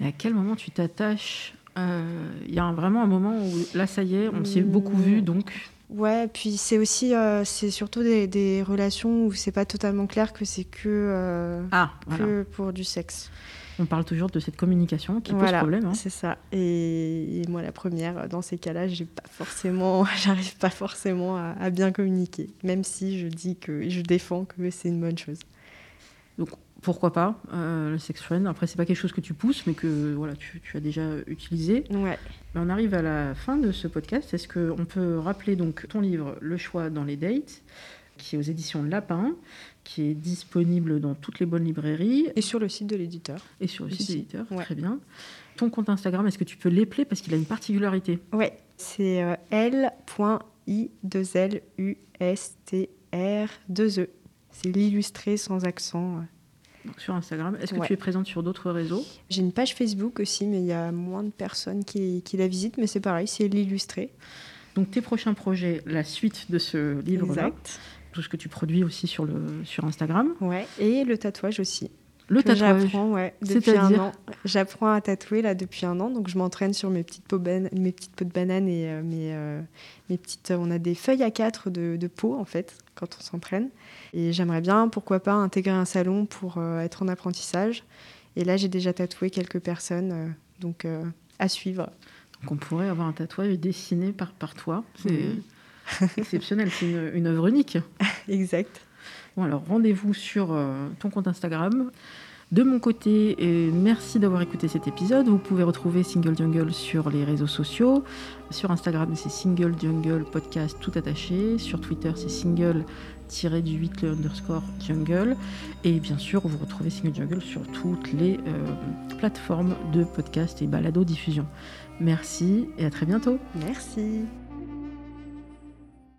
Et à quel moment tu t'attaches Il y a un- vraiment un moment où là, ça y est, on s'est beaucoup Mm. vu, donc Ouais, puis c'est aussi, euh, c'est surtout des, des relations où c'est pas totalement clair que c'est que, euh, ah, voilà. que pour du sexe. On parle toujours de cette communication qui voilà, pose problème. hein. c'est ça. Et, et moi, la première, dans ces cas-là, j'ai pas forcément, j'arrive pas forcément à, à bien communiquer, même si je dis que je défends que c'est une bonne chose. Pourquoi pas euh, le sex friend Après, c'est pas quelque chose que tu pousses, mais que voilà, tu, tu as déjà utilisé. Ouais. On arrive à la fin de ce podcast. Est-ce qu'on peut rappeler donc ton livre Le choix dans les dates, qui est aux éditions Lapin, qui est disponible dans toutes les bonnes librairies Et sur le site de l'éditeur. et sur le site de l'éditeur ouais. Très bien. Ton compte Instagram, est-ce que tu peux l'épeler parce qu'il a une particularité? Ouais. C'est euh, L.I.2.L.U.S.T.R.2.E. C'est l'illustré sans accent. Donc, sur Instagram Est-ce que Ouais. tu es présente sur d'autres réseaux? J'ai une page Facebook aussi, mais il y a moins de personnes qui, qui la visitent, mais c'est pareil, c'est l'illustré. Donc tes prochains projets, la suite de ce livre-là, Exact. tout ce que tu produis aussi sur, le, sur Instagram. Ouais. Et le tatouage aussi. Le tatouage. J'apprends, ouais, depuis un an. J'apprends à tatouer là depuis un an, donc je m'entraîne sur mes petites peaux, ban- mes petites peaux de banane et euh, mes, euh, mes petites. On a des feuilles à quatre de, de peau en fait quand on s'entraîne. Et j'aimerais bien, pourquoi pas, intégrer un salon pour euh, être en apprentissage. Et là, j'ai déjà tatoué quelques personnes, euh, donc euh, à suivre. qu'on pourrait avoir un tatouage dessiné par, par toi. C'est exceptionnel, c'est une, une, œuvre unique. exact. Bon, alors rendez-vous sur ton compte Instagram. De mon côté, et merci d'avoir écouté cet épisode. Vous pouvez retrouver Single Jungle sur les réseaux sociaux. Sur Instagram, c'est Single Jungle Podcast tout attaché. Sur Twitter, c'est Single du 8 le underscore jungle et bien sûr vous retrouvez Single Jungle sur toutes les euh, plateformes de podcast et balado diffusion. Merci et à très bientôt. Merci.